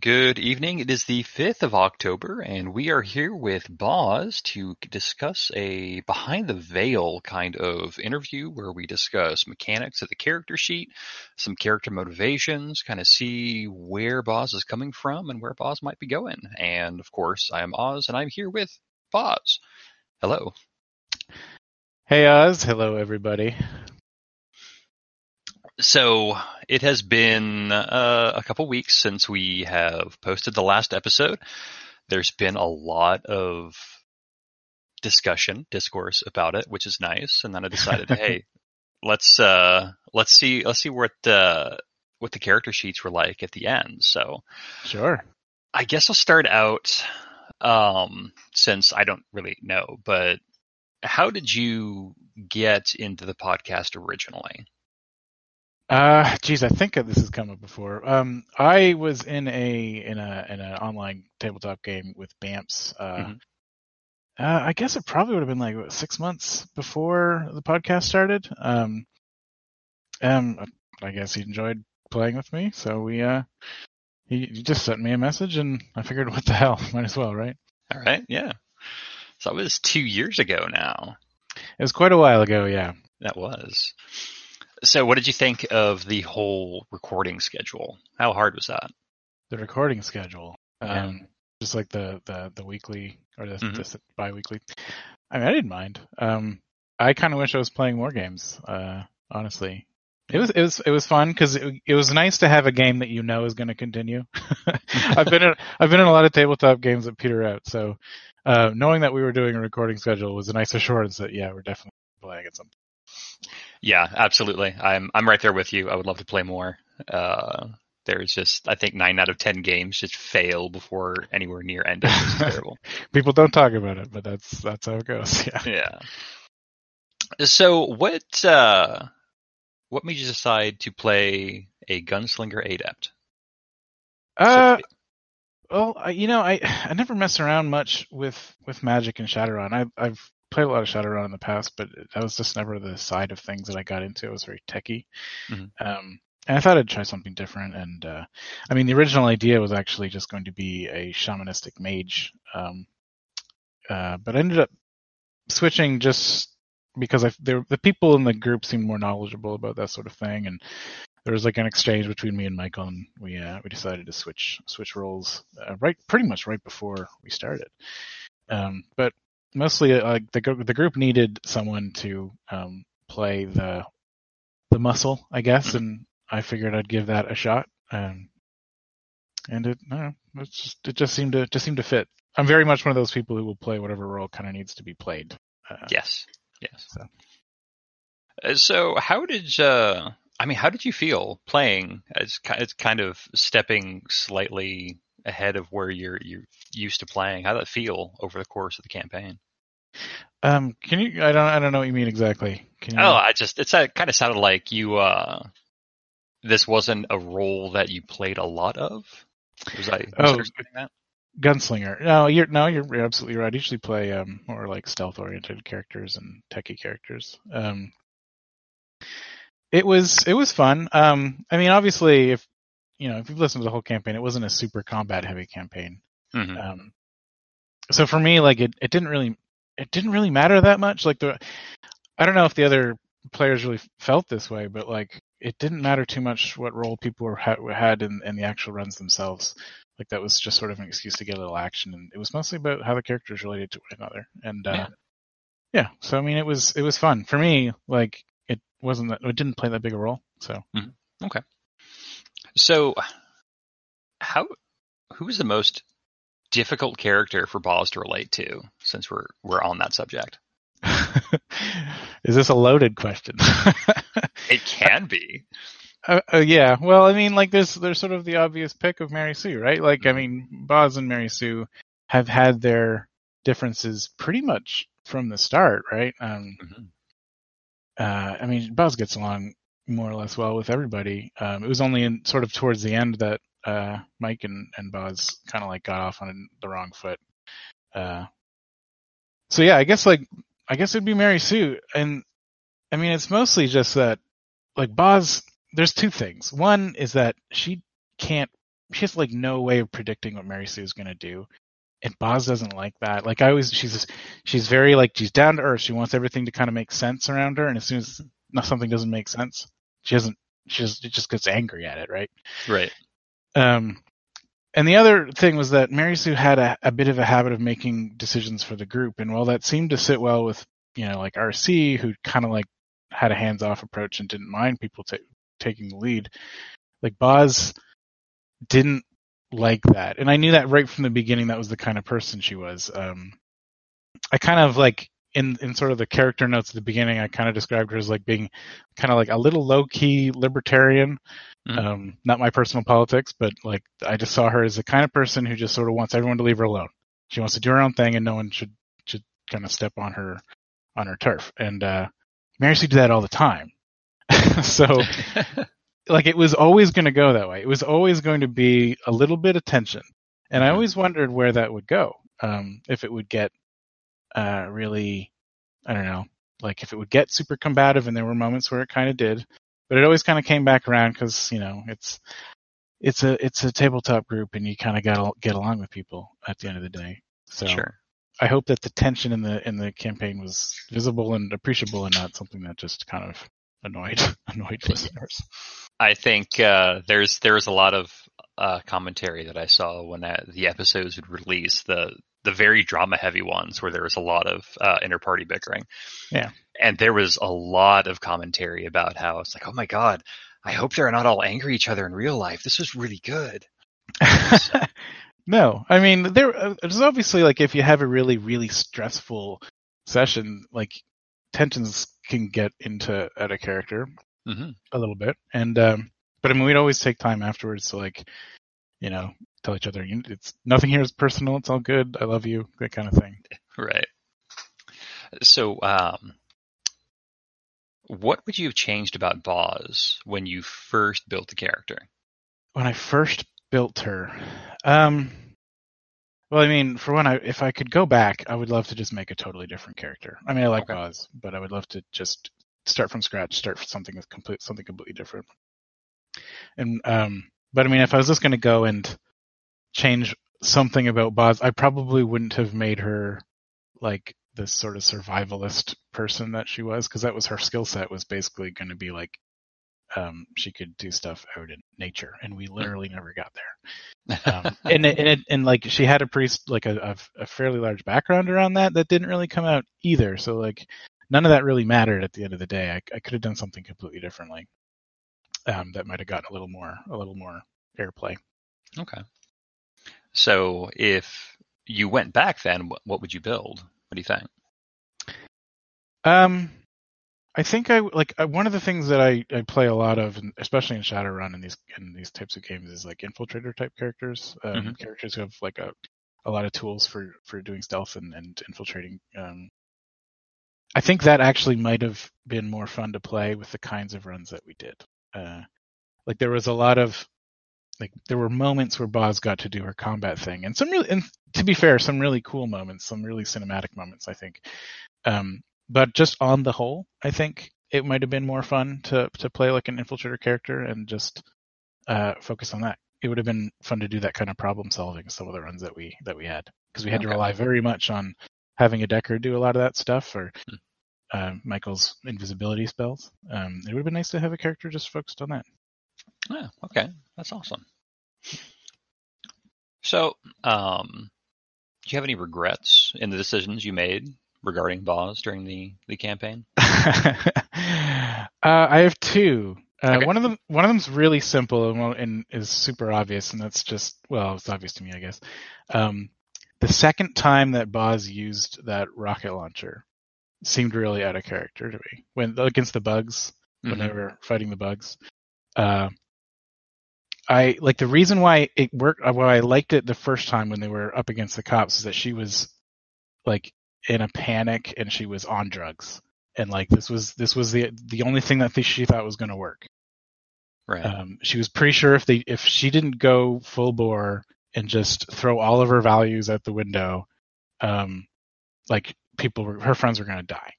Good evening. It is the 5th of October, and we are here with Boz to discuss a behind the veil kind of interview where we discuss mechanics of the character sheet, some character motivations, kind of see where Boz is coming from and where Boz might be going. And of course, I am Oz, and I'm here with Boz. Hello. Hey Oz, hello everybody. So it has been uh, a couple weeks since we have posted the last episode. There's been a lot of discussion, discourse about it, which is nice. And then I decided, hey, let's uh, let's see let's see what the what the character sheets were like at the end. So Sure. I guess I'll start out um, since I don't really know, but how did you get into the podcast originally? Uh, geez, I think this has come up before. Um, I was in a in a in an online tabletop game with Bamps. Uh, Mhm. uh, I guess it probably would have been like what, six months before the podcast started. Um, um, I guess he enjoyed playing with me, so we uh, he, he just sent me a message, and I figured, what the hell, might as well, right? All right, yeah. So that was two years ago now. It was quite a while ago, yeah. That was. So, what did you think of the whole recording schedule? How hard was that? The recording schedule, Yeah. um, just like the the the weekly or the, Mhm. the bi-weekly. I mean, I didn't mind. Um, I kind of wish I was playing more games. Uh, honestly, it was it was it was fun because it, it was nice to have a game that you know is going to continue. I've been in, I've been in a lot of tabletop games that peter out, so uh, knowing that we were doing a recording schedule was a nice assurance that yeah, we're definitely playing at some. Yeah, absolutely. I'm I'm right there with you. I would love to play more. Uh, there's just I think nine out of ten games just fail before anywhere near ending. It's terrible. People don't talk about it, but that's that's how it goes. Yeah. Yeah. So what uh, what made you decide to play a gunslinger adept? Uh, Well, I, you know, I I never mess around much with with Magic and Shadowrun. I, I've played a lot of Shadowrun in the past, but that was just never the side of things that I got into. It was very techy, Mhm. um, and I thought I'd try something different. And uh, I mean, the original idea was actually just going to be a shamanistic mage, um, uh, but I ended up switching just because I there the people in the group seemed more knowledgeable about that sort of thing, and there was like an exchange between me and Michael, and we uh, we decided to switch switch roles uh, right pretty much right before we started. Um, but mostly, uh, like the gr- the group needed someone to um, play the the muscle, I guess, and I figured I'd give that a shot. Um, and it, I it's just, it just seemed to just seemed to fit. I'm very much one of those people who will play whatever role kind of needs to be played. Uh, Yes. Yes. So. Uh, So how did uh I mean how did you feel playing as ki- it's kind of stepping slightly ahead of where you're you're used to playing? How did that feel over the course of the campaign? Um, can you? I don't. I don't know what you mean exactly. Can you? Oh, I just it's it kind of sounded like you uh this wasn't a role that you played a lot of. Was I Oh. that? Gunslinger. No, you're no, you're, you're absolutely right. I usually play um more like stealth oriented characters and techie characters. Um, it was it was fun. Um, I mean, obviously, if you know if you've listened to the whole campaign, it wasn't a super combat heavy campaign. Mhm. Um, so for me, like it, it didn't really it didn't really matter that much. Like the I don't know if the other players really felt this way, but like it didn't matter too much what role people were ha- had in, in the actual runs themselves. Like that was just sort of an excuse to get a little action, and it was mostly about how the characters related to one another. And uh, Yeah. yeah, so I mean, it was it was fun for me. Like it wasn't that it didn't play that big a role. So So how who is the most difficult character for Boz to relate to since we're we're on that subject? is this a loaded question? It can be. Uh, uh, yeah, well, I mean, like there's there's sort of the obvious pick of Mary Sue, right? Like, I mean, Boz and Mary Sue have had their differences pretty much from the start, right? Um, Mhm. uh, I mean, Boz gets along more or less well with everybody. Um, it was only in sort of towards the end that uh, Mike and and Boz kind of like got off on the wrong foot. Uh, so yeah, I guess like I guess it'd be Mary Sue, and I mean, it's mostly just that like Boz there's two things. One is that she can't she has like no way of predicting what Mary Sue is gonna do. And Boz doesn't like that. Like I always, she's she's very like she's down to earth. She wants everything to kind of make sense around her, and as soon as something doesn't make sense, she doesn't. She just, it just gets angry at it, right? Right. Um, and the other thing was that Mary Sue had a, a bit of a habit of making decisions for the group, and while that seemed to sit well with you know like RC, who kind of like had a hands-off approach and didn't mind people t- taking the lead, like Boz didn't like that, and I knew that right from the beginning. That was the kind of person she was. Um, I kind of like in in sort of the character notes at the beginning, I kind of described her as like being kind of like a little low key libertarian. Mm-hmm. Um, not my personal politics, but like I just saw her as the kind of person who just sort of wants everyone to leave her alone. She wants to do her own thing, and no one should should kind of step on her on her turf. And uh, Mary Sue did that all the time. so like it was always going to go that way. It was always going to be a little bit of tension, and I mm-hmm. always wondered where that would go. Um, if it would get uh, really, I don't know, like if it would get super combative, and there were moments where it kind of did, but it always kind of came back around because you know it's it's a it's a tabletop group, and you kind of got to get along with people at the end of the day. So sure. I hope that the tension in the in the campaign was visible and appreciable, and not something that just kind of annoyed annoyed listeners. I think uh, there's there's a lot of uh, commentary that I saw when that, the episodes would release the the very drama heavy ones where there was a lot of uh, inter-party bickering. Yeah, and there was a lot of commentary about how it's like, oh my god, I hope they're not all angry at each other in real life. This was really good. no, I mean there. Uh, there's obviously like if you have a really really stressful session, like tensions can get into at a character mm-hmm. a little bit. And um, but I mean, we'd always take time afterwards to like, you know, tell each other it's nothing here is personal. It's all good. I love you. That kind of thing. Right. So, um, what would you have changed about Boz when you first built the character? When I first built her, um, well, I mean, for one, I, if I could go back, I would love to just make a totally different character. I mean, I like okay. Boz, but I would love to just start from scratch, start something with complete something completely different. And um, but I mean, if I was just going to go and change something about Boz, I probably wouldn't have made her like this sort of survivalist person that she was, because that was her skill set was basically going to be like um, she could do stuff out in nature, and we literally never got there. Um, and it, and, it, and like she had a pretty like a, a, fairly large background around that that didn't really come out either. So like none of that really mattered at the end of the day. I, I could have done something completely differently um, that might have gotten a little more a little more airplay. Okay. So if you went back, then what would you build? What do you think? Um, I think I like uh, one of the things that I, I play a lot of, especially in Shadowrun and these in these types of games, is like infiltrator type characters, um, mm-hmm. characters who have like a a lot of tools for for doing stealth and, and infiltrating um, I think that actually might have been more fun to play with the kinds of runs that we did. Uh, like there was a lot of like there were moments where Boz got to do her combat thing, and some really, and to be fair, some really cool moments, some really cinematic moments, I think. Um, but just on the whole, I think it might have been more fun to to play like an infiltrator character and just uh, focus on that. It would have been fun to do that kind of problem solving some of the runs that we that we had because we had okay. to rely very much on having a Decker do a lot of that stuff or hmm. uh, Michael's invisibility spells. Um, it would have been nice to have a character just focused on that. Yeah, okay, that's awesome. So, um, do you have any regrets in the decisions you made regarding Boz during the the campaign? uh, I have two. Uh, okay. One of them, one of them's really simple and, and, is super obvious, and that's just well, it's obvious to me, I guess. Um, the second time that Boz used that rocket launcher seemed really out of character to me. When against the bugs, mm-hmm. whenever fighting the bugs, uh, I like the reason why it worked. Uh, why I liked it the first time when they were up against the cops is that she was like in a panic and she was on drugs, and like this was this was the the only thing that she thought was going to work. Right. Um, she was pretty sure if they if she didn't go full bore and just throw all of her values out the window, um, like people were, her friends were going to die.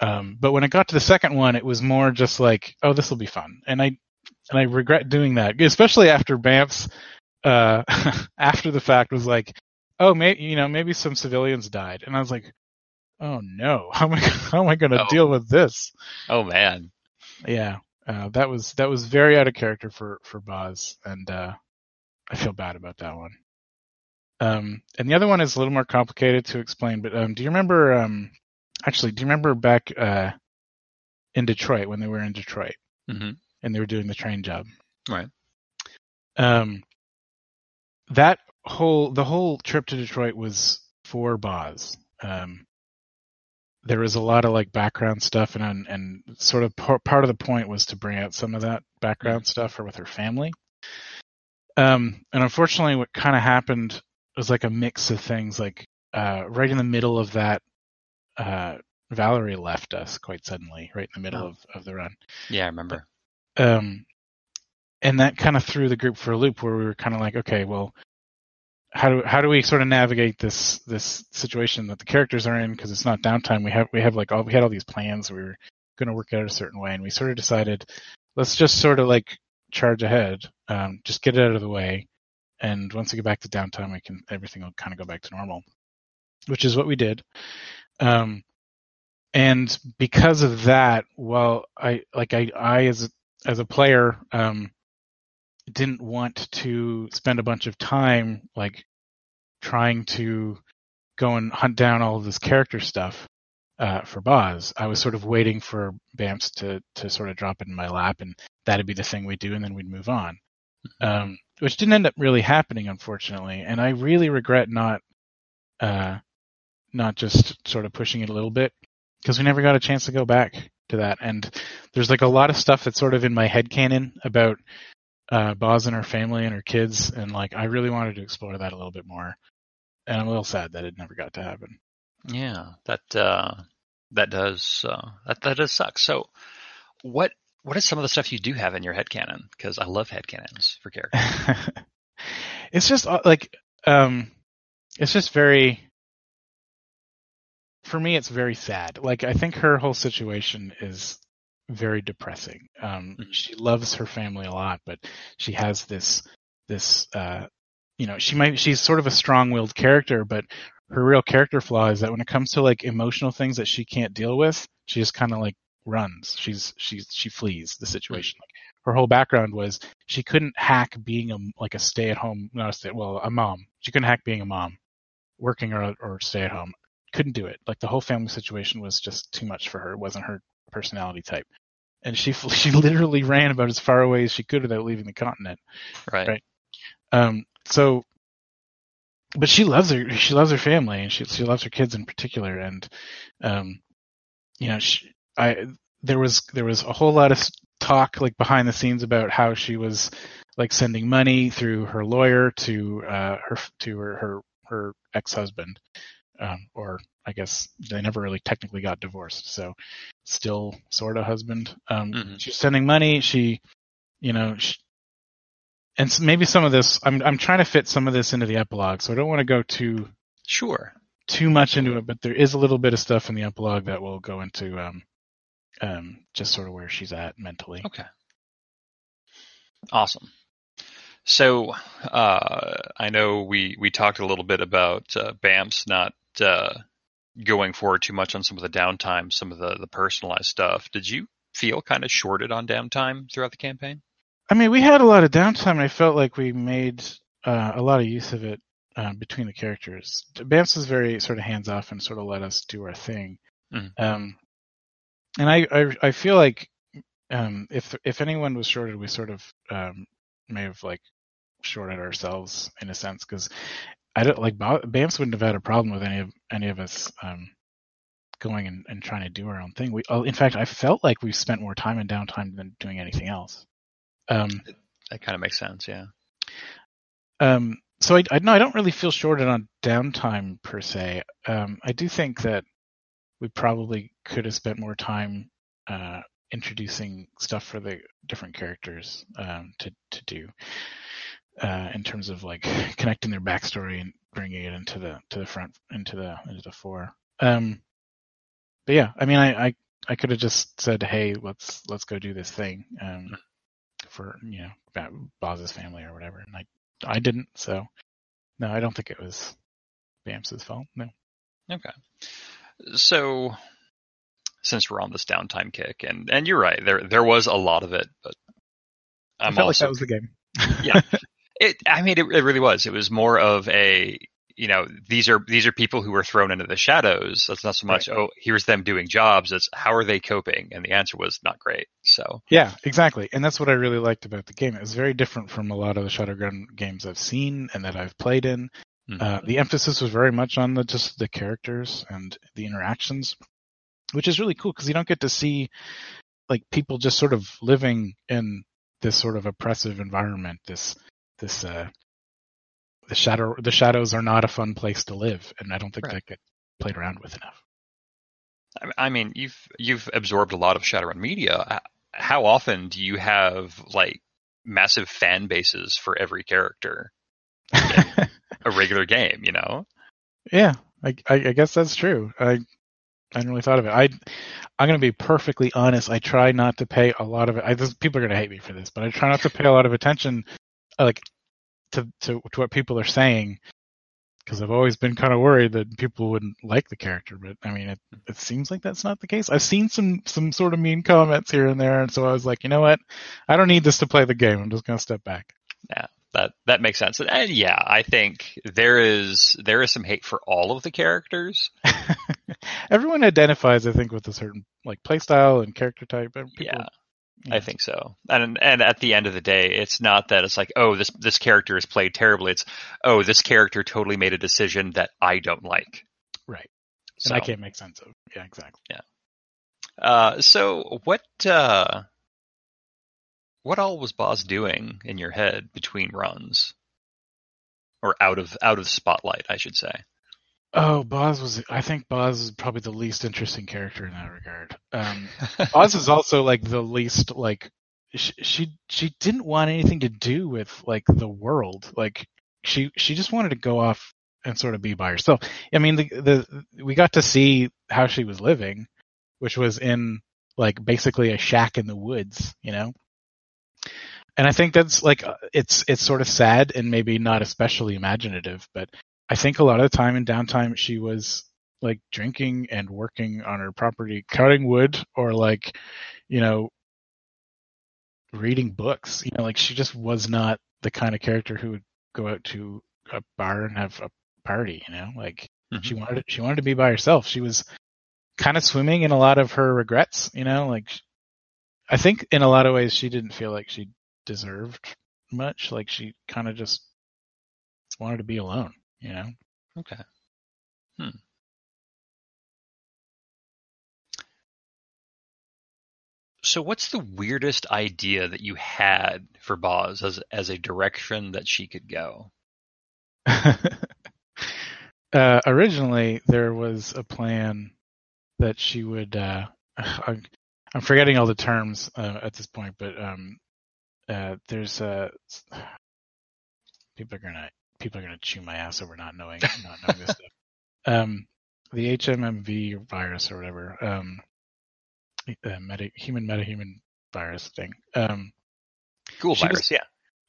Um, but when it got to the second one, it was more just like, oh, this will be fun. And I, and I regret doing that, especially after Bamps's uh, after the fact was like, "Oh, maybe you know, maybe some civilians died," and I was like, "Oh no, how am I how am I going to Oh. deal with this?" Oh man. Yeah, uh, that was that was very out of character for for Boz, and uh, I feel bad about that one. Um, and the other one is a little more complicated to explain. But um, do you remember? Um, actually, do you remember back uh, in Detroit when they were in Detroit hmm and they were doing the train job? Right. Um, that whole the whole trip to Detroit was for Boz. Um, there was a lot of like background stuff, and and sort of par- part of the point was to bring out some of that background stuff for with her family. Um, and unfortunately, what kind of happened was like a mix of things. Like uh, right in the middle of that, uh, Valerie left us quite suddenly, right in the middle Oh. of, of the run Yeah, I remember. Um, and that kind of threw the group for a loop where we were kind of like, okay, well, how do how do we sort of navigate this this situation that the characters are in because it's not downtime. We have we have like all we had all these plans. We were going to work out a certain way, and we sort of decided let's just sort of like charge ahead, um, just get it out of the way, and once we get back to downtime, we can everything will kind of go back to normal, which is what we did. Um, and because of that, well, I like I I as as a player um, didn't want to spend a bunch of time like trying to go and hunt down all of this character stuff uh, for Boz. I was sort of waiting for Bamps to to sort of drop it in my lap, and that'd be the thing we'd do, and then we'd move on. Um, which didn't end up really happening, unfortunately, and I really regret not uh, not just sort of pushing it a little bit because we never got a chance to go back to that. And there's like a lot of stuff that's sort of in my head canon about uh, Boz and her family and her kids, and like I really wanted to explore that a little bit more. And I'm a little sad that it never got to happen. Yeah, that uh, that does uh, that that does suck. So, what what is some of the stuff you do have in your head headcanon? Because I love head headcanons for characters. it's just uh, like um, it's just very. For me, it's very sad. Like I think her whole situation is very depressing. Um, Mhm. She loves her family a lot, but she has this this uh, you know she might she's sort of a strong-willed character, but her real character flaw is that when it comes to like emotional things that she can't deal with, she just kind of like runs. She's she's she flees the situation. Like her whole background was she couldn't hack being a like a stay-at-home not a stay well a mom. She couldn't hack being a mom, working or or stay at home. Couldn't do it. Like the whole family situation was just too much for her. It wasn't her personality type. And she she literally ran about as far away as she could without leaving the continent. right. Right. Um, so, but she loves her. She loves her family, and she she loves her kids in particular. And, um, you know, she, I there was there was a whole lot of talk like behind the scenes about how she was like sending money through her lawyer to uh her to her her, her ex husband, um, or I guess they never really technically got divorced, so still sort of husband. Um, Mhm. She's sending money. She, you know, she, and maybe some of this I'm I'm trying to fit some of this into the epilogue, so I don't want to go too Sure. too much into it, but there is a little bit of stuff in the epilogue that will go into um um just sort of where she's at mentally. Okay. Awesome. So uh, I know we we talked a little bit about uh, BAMPS not uh, going forward too much on some of the downtime, some of the the personalized stuff. Did you feel kind of shorted on downtime throughout the campaign? I mean, we had a lot of downtime, and I felt like we made uh, a lot of use of it uh, between the characters. Bamps was very sort of hands off and sort of let us do our thing. Mhm. Um, and I, I I feel like um, if if anyone was shorted, we sort of um, may have like shorted ourselves in a sense because I don't like Bamps wouldn't have had a problem with any of any of us um, going and, and trying to do our own thing. We, oh, in fact, I felt like we spent more time in downtime than doing anything else. Um, That kind of makes sense. Yeah. um, so I, I no, I don't really feel shorted on downtime per se. Um, I do think that we probably could have spent more time uh, introducing stuff for the different characters um, to to do uh, in terms of like connecting their backstory and bringing it into the to the front into the into the fore. Um, but yeah, I mean, I I, I could have just said, hey, let's let's go do this thing um, for you know Ba- Boz's family or whatever, and I I didn't. So no, I don't think it was Bamps's fault. No. Okay. So since we're on this downtime kick, and and you're right, there there was a lot of it, but I I'm felt also like that was the game. Yeah. it. I mean, it, it really was. It was more of a you know these are these are people who were thrown into the shadows. That's not so much oh here's them doing jobs. It's how are they coping? And the answer was not great. So Yeah, exactly. And that's what I really liked about the game. It was very different from a lot of the Shadowrun games I've seen and that I've played in. mhm. Uh, the emphasis was very much on the just the characters and the interactions, which is really cool because you don't get to see like people just sort of living in this sort of oppressive environment. This this uh, the shadow the shadows are not a fun place to live, and I don't think Right. that get played around with enough. I- I mean, you've you've absorbed a lot of Shadowrun media. How often do you have like massive fan bases for every character? A regular game, you know? Yeah, I, I, I guess that's true. I I hadn't really thought of it. I I'm gonna be perfectly honest. I try not to pay a lot of it. I this, people are gonna hate me for this, but I try not to pay a lot of attention, like to to to what people are saying, because I've always been kind of worried that people wouldn't like the character. But I mean, it it seems like that's not the case. I've seen some some sort of mean comments here and there, and so I was like, you know what? I don't need this to play the game. I'm just gonna step back. Yeah, That that makes sense. And yeah, I think there is there is some hate for all of the characters. Everyone identifies, I think, with a certain like playstyle and character type. and People, yeah, yeah. I think so. And and at the end of the day, it's not that it's like, oh, this this character is played terribly. It's oh, this character totally made a decision that I don't like. Right. So, and I can't make sense of. Yeah, exactly. Yeah. Uh, so what uh, what all was Boz doing in your head between runs, or out of out of spotlight, I should say? Oh, Boz was. I think Boz is probably the least interesting character in that regard. Um, Boz is also like the least like she, she she didn't want anything to do with like the world. Like she she just wanted to go off and sort of be by herself. I mean, the the we got to see how she was living, which was in like basically a shack in the woods, you know. And I think that's like uh, it's it's sort of sad and maybe not especially imaginative, but I think a lot of the time in downtime she was like drinking and working on her property, cutting wood or like, you know, reading books. You know, like she just was not the kind of character who would go out to a bar and have a party, you know? Like she mm-hmm. wanted she wanted to be by herself. She was kind of swimming in a lot of her regrets, you know, like I think in a lot of ways she didn't feel like she deserved much. Like she kind of just wanted to be alone, you know? Okay. Hmm. So, what's the weirdest idea that you had for Boz as as a direction that she could go? uh, originally, there was a plan that she would. Uh, I'm, forgetting all the terms uh, at this point, but um, uh, there's uh, people are gonna people are gonna chew my ass over not knowing not knowing this stuff. Um, the HMHVV virus or whatever, um, uh, meta, human metahuman virus thing. Um, Cool She was- virus, yeah.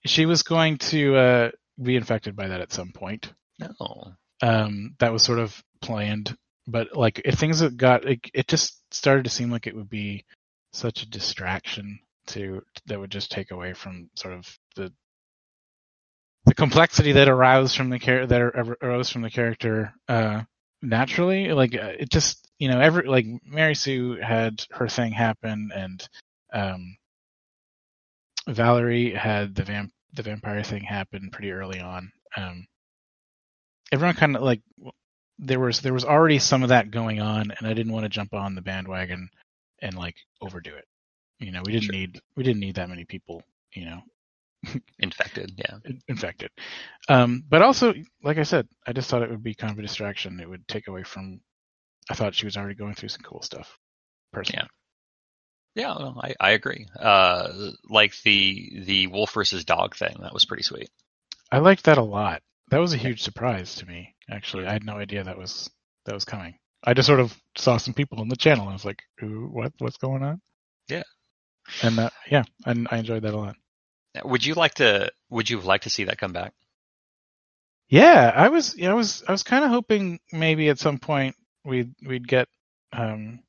she was going to uh, be infected by that at some point. No. um, that was sort of planned. But like if things that got it, it just started to seem like it would be such a distraction to that would just take away from sort of the the complexity that aroused from the char- that arose from the character uh, naturally. Like uh, it just you know every like Mary Sue had her thing happen and um, Valerie had the vamp the vampire thing happen pretty early on. Um, everyone kind of like there was there was already some of that going on, and I didn't want to jump on the bandwagon and like overdo it. You know, we didn't Sure. need we didn't need that many people. You know, Infected, yeah. infected. Um, but also, like I said, I just thought it would be kind of a distraction. It would take away from. I thought she was already going through some cool stuff. Personally, Yeah, well, I, I agree. Uh, like the the wolf versus dog thing, that was pretty sweet. I liked that a lot. That was a huge surprise to me. Actually, I had no idea that was that was coming. I just sort of saw some people on the channel. and I was like, "Who? What? What's going on?" Yeah. And uh, yeah, and I enjoyed that a lot. Would you like to? Would you like to see that come back? Yeah, I was. I was. I was kind of hoping maybe at some point we'd we'd get um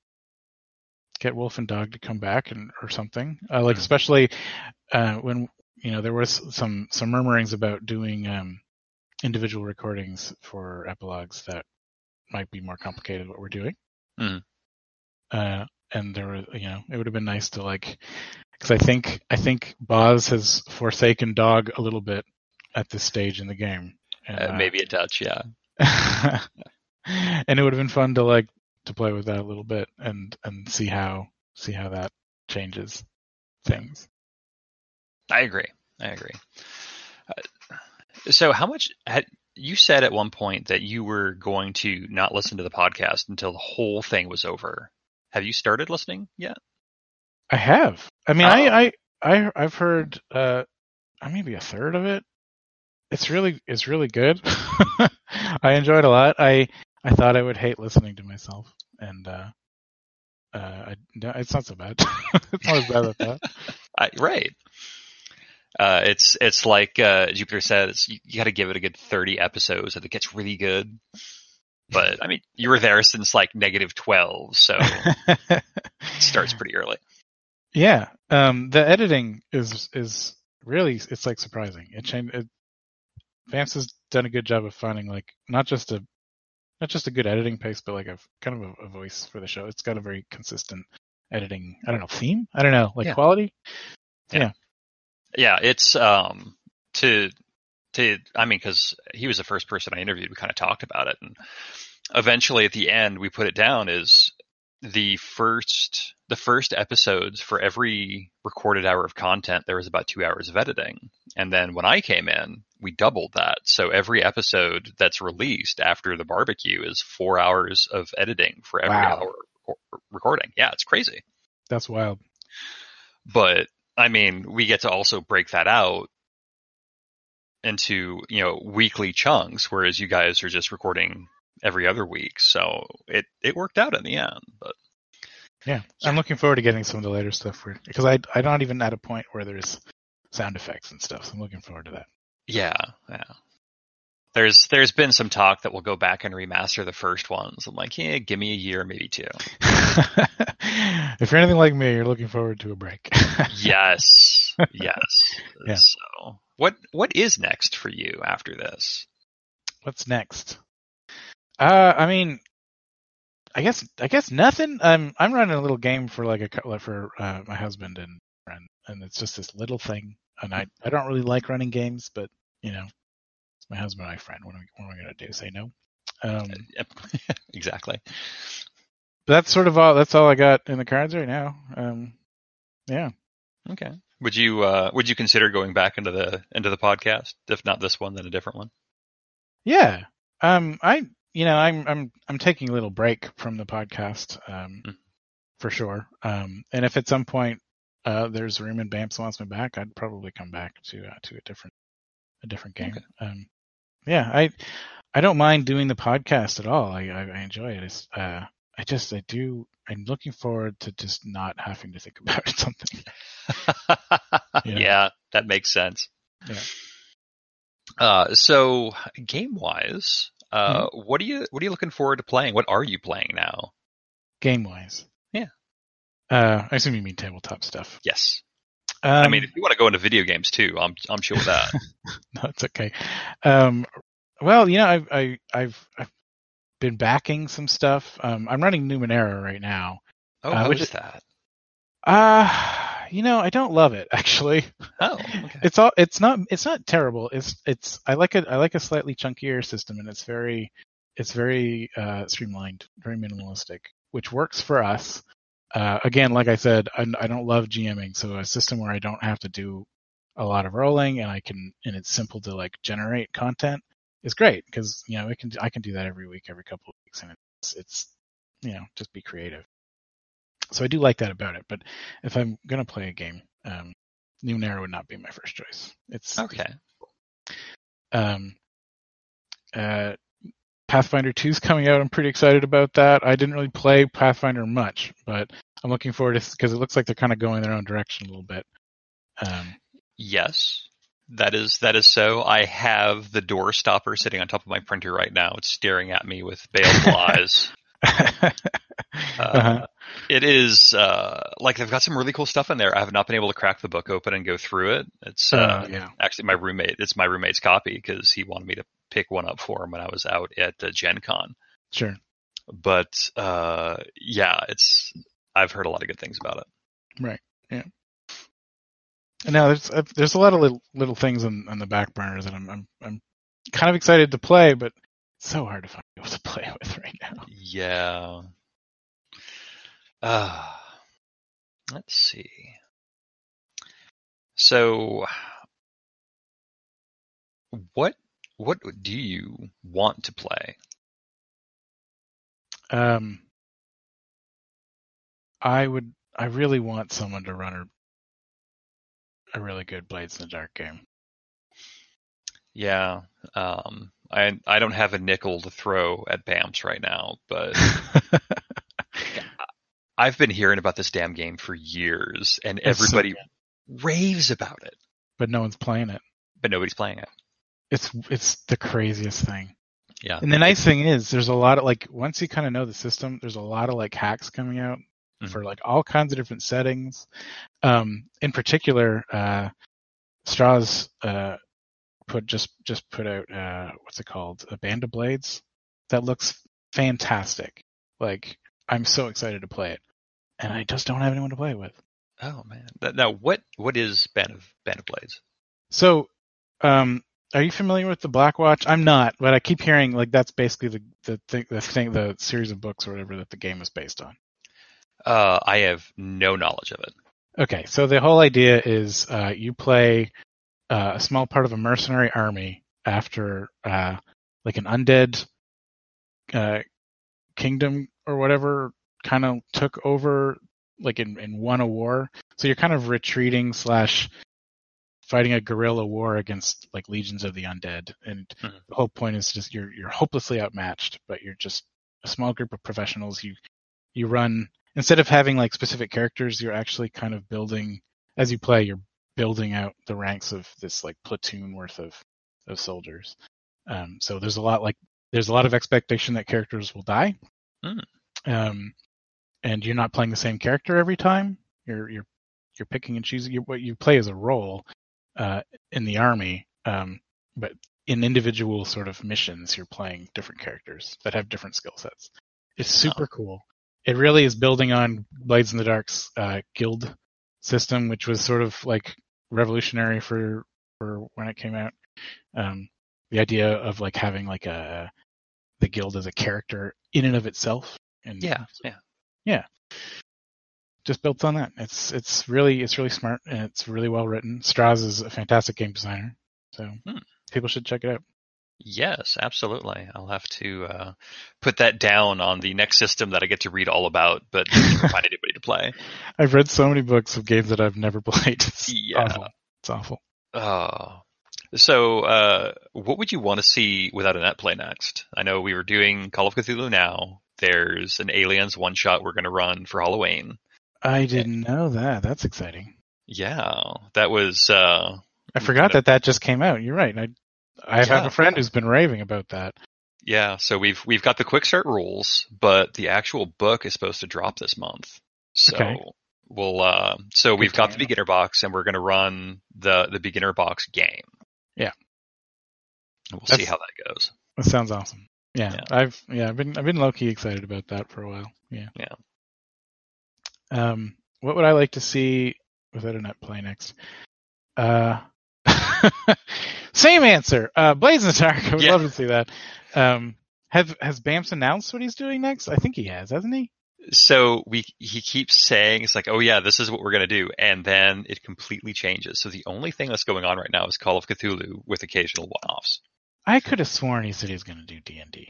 get Wolf and Dog to come back and or something. Uh, like Mhm. especially uh, when you know there was some some murmurings about doing um individual recordings for epilogues that might be more complicated what we're doing. Mhm. Uh, and there were you know it would have been nice to like because I think I think Boz has forsaken Dog a little bit at this stage in the game. And, Uh, maybe a touch, yeah. and it would have been fun to like to play with that a little bit and and see how see how that changes things. I agree. I agree. Uh, so, how much had you said at one point that you were going to not listen to the podcast until the whole thing was over? Have you started listening yet? I have. I mean, Oh. I, I I I've heard uh maybe a third of it. It's really it's really good. I enjoyed a lot. I I thought I would hate listening to myself, and uh, uh, I, no, it's not so bad. it's not as bad as that. I, right. Uh, it's it's like uh, Jupiter says, you, you got to give it a good thirty episodes, and it gets really good. But I mean, you were there since like negative twelve, so it starts pretty early. Yeah, um, the editing is is really it's like surprising. It changed. It, Bamps has done a good job of finding like not just a not just a good editing pace, but like a kind of a, a voice for the show. It's got a very consistent editing. I don't know theme. I don't know like Yeah. quality. Yeah, Yeah, it's um to to I mean because he was the first person I interviewed. We kind of talked about it, and eventually at the end we put it down as the first the first episodes for every recorded hour of content there was about two hours of editing and then when i came in we doubled that so every episode that's released after the barbecue is four hours of editing for every Wow. hour recording yeah it's crazy That's wild. but I mean, we get to also break that out into you know weekly chunks, whereas you guys are just recording every other week. So it it worked out in the end. But Yeah, I'm looking forward to getting some of the later stuff for because I I'm not even at a point where there's sound effects and stuff. So I'm looking forward to that. yeah, yeah. There's there's been some talk that we'll go back and remaster the first ones. I'm like, yeah, give me a year, maybe two. if you're anything like me, you're looking forward to a break. Yes, yes. Yeah. So what what is next for you after this? What's next? Uh, I mean, I guess I guess nothing. I'm I'm running a little game for like a for uh, my husband and friend, and it's just this little thing. And I I don't really like running games, but you know, it's my husband and my friend. What am, I- what am I gonna do? Say no? Um, Yep. exactly. but that's sort of all. That's all I got in the cards right now. Um, yeah. Okay. Would you uh would you consider going back into the into the podcast? If not this one, then a different one. Yeah. Um I you know, I'm I'm I'm taking a little break from the podcast um Mm. for sure. Um and if at some point uh there's room and Bamps wants me back, I'd probably come back to uh, to a different a different game. Okay. Um yeah, I I don't mind doing the podcast at all. I I, I enjoy it. It's uh I just I do I'm looking forward to just not having to think about something. yeah. Yeah. that makes sense. Yeah. Uh, so game wise, uh, Mm-hmm. what are you what are you looking forward to playing? What are you playing now? Game wise. Yeah. Uh I assume you mean tabletop stuff. Yes, Um, I mean if you want to go into video games too, I'm I'm sure with that. no, it's okay. Um, well, you know, I've I, I've I've been backing some stuff. Um, I'm running Numenera right now. oh, Uh, how which is is- that? Uh you know, I don't love it actually. Oh, okay. It's all it's not it's not terrible. It's it's I like a I like a slightly chunkier system and it's very it's very uh streamlined, very minimalistic, which works for us. Uh again, like I said, I, I don't love GMing, so a system where I don't have to do a lot of rolling and I can and it's simple to like generate content is great because you know it can I can do that every week, every couple of weeks, and it's it's you know just be creative. So I do like that about it. But if I'm gonna play a game, um, Numenera would not be my first choice. It's Okay. um, uh, Pathfinder 2 is coming out. I'm pretty excited about that. I didn't really play Pathfinder much, but I'm looking forward to because it looks like they're kind of going their own direction a little bit. Um, Yes, that is that is so. I have the door stopper sitting on top of my printer right now. It's staring at me with baleful eyes. Uh, Uh-huh. It is uh, like they've got some really cool stuff in there. I have not been able to crack the book open and go through it. It's uh, Uh, yeah. actually my roommate. It's my roommate's copy because he wanted me to pick one up for him when I was out at uh, Gen Con. Sure. But uh, yeah, it's I've heard a lot of good things about it. Right. Yeah. And now there's uh, there's a lot of little little things on, on the back burners that I'm I'm I'm kind of excited to play, but it's so hard to find people to play with right now. Yeah. Uh, let's see. So, what what do you want to play? Um, I would I really want someone to run a a really good Blades in the Dark game. Yeah, um, I I don't have a nickel to throw at BAMPS right now, but I've been hearing about this damn game for years, and It's everybody good. raves about it, but no one's playing it. but nobody's playing it. It's it's the craziest thing. Yeah, And the nice thing is, there's a lot of like once you kind of know the system, there's a lot of like hacks coming out Mhm. for like all kinds of different settings. Um, in particular, uh, Stras uh, put just just put out uh, what's it called, a Band of Blades that looks fantastic. Like I'm so excited to play it, and I just don't have anyone to play it with. Oh man. Now, what what is Band of Band of Blades? So, um, are you familiar with the Black Watch? I'm not, but I keep hearing like that's basically the the thing, the thing, the series of books or whatever that the game is based on. Uh, I have no knowledge of it. Okay, so the whole idea is uh, you play uh, a small part of a mercenary army after uh, like an undead uh, kingdom or whatever kind of took over like in, in won a war. So you're kind of retreating slash fighting a guerrilla war against like legions of the undead. And Mhm. the whole point is just you're you're hopelessly outmatched, but you're just a small group of professionals. You you run instead of having like specific characters, you're actually kind of building as you play. You're building out the ranks of this like platoon worth of of soldiers. Um, so there's a lot like there's a lot of expectation that characters will die, Hmm. Um, and you're not playing the same character every time. You're you're you're picking and choosing. You, what you play as a role uh, in the army, um, but in individual sort of missions, you're playing different characters that have different skill sets. It's super cool. It really is building on Blades in the Dark's uh, guild system, which was sort of like revolutionary for for when it came out. Um, the idea of like having like a the guild as a character in and of itself, and Yeah, yeah. just built on that. It's it's really it's really smart and it's really well written. Stras is a fantastic game designer, so Hmm. people should check it out. Yes, absolutely. I'll have to uh, put that down on the next system that I get to read all about, but find anybody to play. I've read so many books of games that I've never played. It's Yeah. awful. It's awful. Oh. So, uh, what would you want to see without a net play next? I know we were doing Call of Cthulhu now. There's an Aliens one shot we're going to run for Halloween. I didn't know that. That's exciting. Yeah, that was. Uh, I forgot that that just came out. You're right. I I have a friend who's been raving about that. yeah, so we've we've got the quick start rules, but the actual book is supposed to drop this month. So Okay. we'll. Uh, so we've got the beginner box, and we're going to run the the beginner box game. Yeah. And we'll see how that goes. That sounds awesome. Yeah, Yeah. I've yeah I've been I've been low key excited about that for a while. Yeah. Yeah. Um, what would I like to see with a net play next? Uh, same answer. Uh, Blades in Dark. I would Yeah. love to see that. Um, have has Bamps announced what he's doing next? I think he has, hasn't he? so we he keeps saying it's like oh yeah this is what we're going to do and then it completely changes so the only thing that's going on right now is call of cthulhu with occasional one-offs I could have sworn he said he was going to do D and D,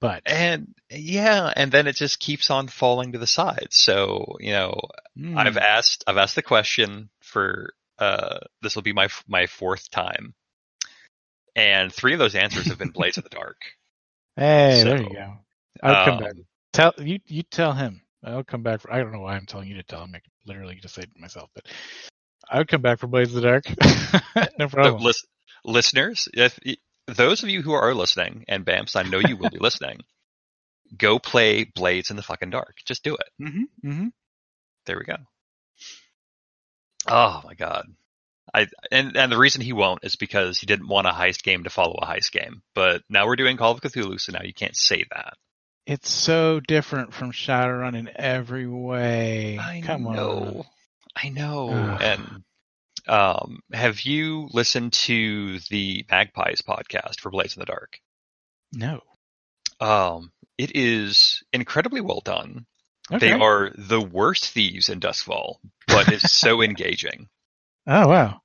but and yeah and then it just keeps on falling to the side so you know Hmm. i've asked i've asked the question for uh this will be my my fourth time and three of those answers have been blades of the dark hey, so, there you go. I'll come Um, back. Tell you you tell him. I'll come back. For, I don't know why I'm telling you to tell him. I literally just say it to myself, but I'll come back for Blades of the Dark. no problem. lis- listeners, if those of you who are listening, and Bamps, I know you will be listening, go play Blades in the fucking Dark. Just do it. Mm-hmm. Mm-hmm. There we go. Oh my god. I and and the reason he won't is because he didn't want a heist game to follow a heist game. But now we're doing Call of Cthulhu, so now you can't say that. It's so different from Shadowrun in every way. Come know. on. I know. And um, have you listened to the Magpies podcast for Blades in the Dark? No. Um, it is incredibly well done. Okay. They are the worst thieves in Doskvol, but it's so engaging. Oh wow.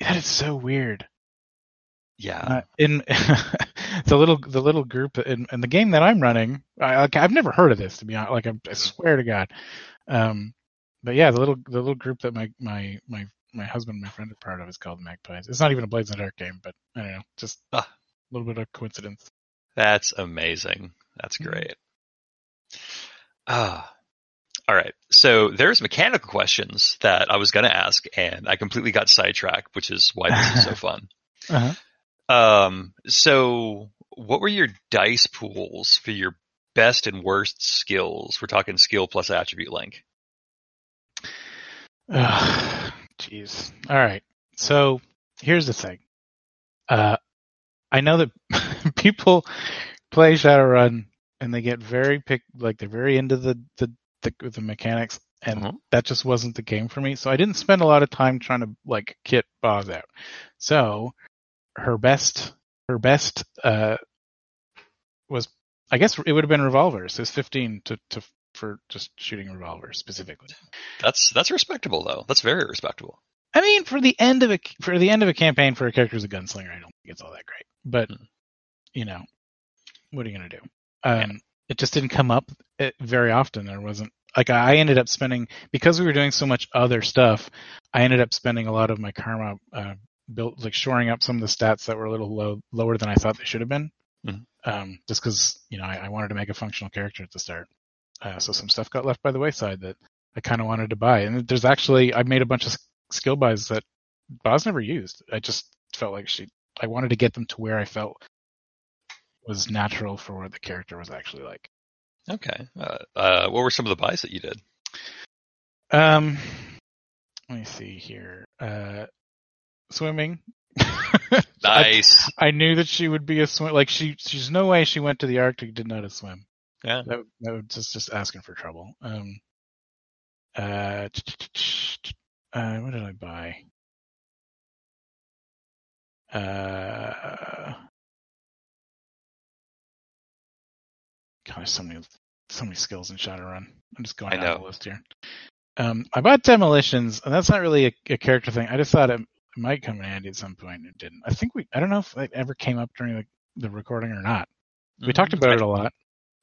That is so weird. Yeah. Uh, in the little the little group in, in the game that I'm running, I, like, I've never heard of this to be honest. Like I, I swear to God. Um, but yeah, the little the little group that my my my my husband and my friend are part of is called Magpies. It's not even a Blades in the Dark game, but I don't know, just a Ah. little bit of coincidence. That's amazing. That's Mhm. great. Ah. All right. So there's mechanical questions that I was going to ask and I completely got sidetracked, which is why this is so fun. Uh-huh. Um, so what were your dice pools for your best and worst skills? We're talking skill plus attribute link. Jeez. All right. So here's the thing. Uh, I know that people play Shadowrun and they get very pick, like they're very into the the the, the mechanics, and Mhm. that just wasn't the game for me. So I didn't spend a lot of time trying to like kit Boz out. So her best her best uh was I guess it would have been revolvers. It was 15 to to for just shooting revolvers specifically. That's, that's respectable though. That's very respectable. I mean, for the end of a for the end of a campaign for a character as a gunslinger, I don't think it's all that great. But Hmm. you know, what are you gonna do? Um, It just didn't come up uh, very often. There wasn't like I ended up spending because we were doing so much other stuff. I ended up spending a lot of my karma uh, built like shoring up some of the stats that were a little low lower than I thought they should have been. Mhm. Um, just because you know I, I wanted to make a functional character at the start, uh, so some stuff got left by the wayside that I kind of wanted to buy. And there's actually I made a bunch of skill buys that Boz never used. I just felt like she I wanted to get them to where I felt was natural for what the character was actually like. Okay. Uh, uh, what were some of the buys that you did? Um, let me see here. Uh, swimming. Nice. I knew that she would be a swim. Like she, she's no way she went to the Arctic know how to swim. Yeah. That would- that would just just asking for trouble. Um. Uh. Uh. What did I buy? Uh. There's so many, so many skills in Shadowrun. I'm just going I down know. the list here. Um, I bought demolitions, and that's not really a, a character thing. I just thought it, it might come in handy at some point, and it didn't. I think we, I don't know if it ever came up during the, the recording or not. We talked Mhm. about I- it a lot.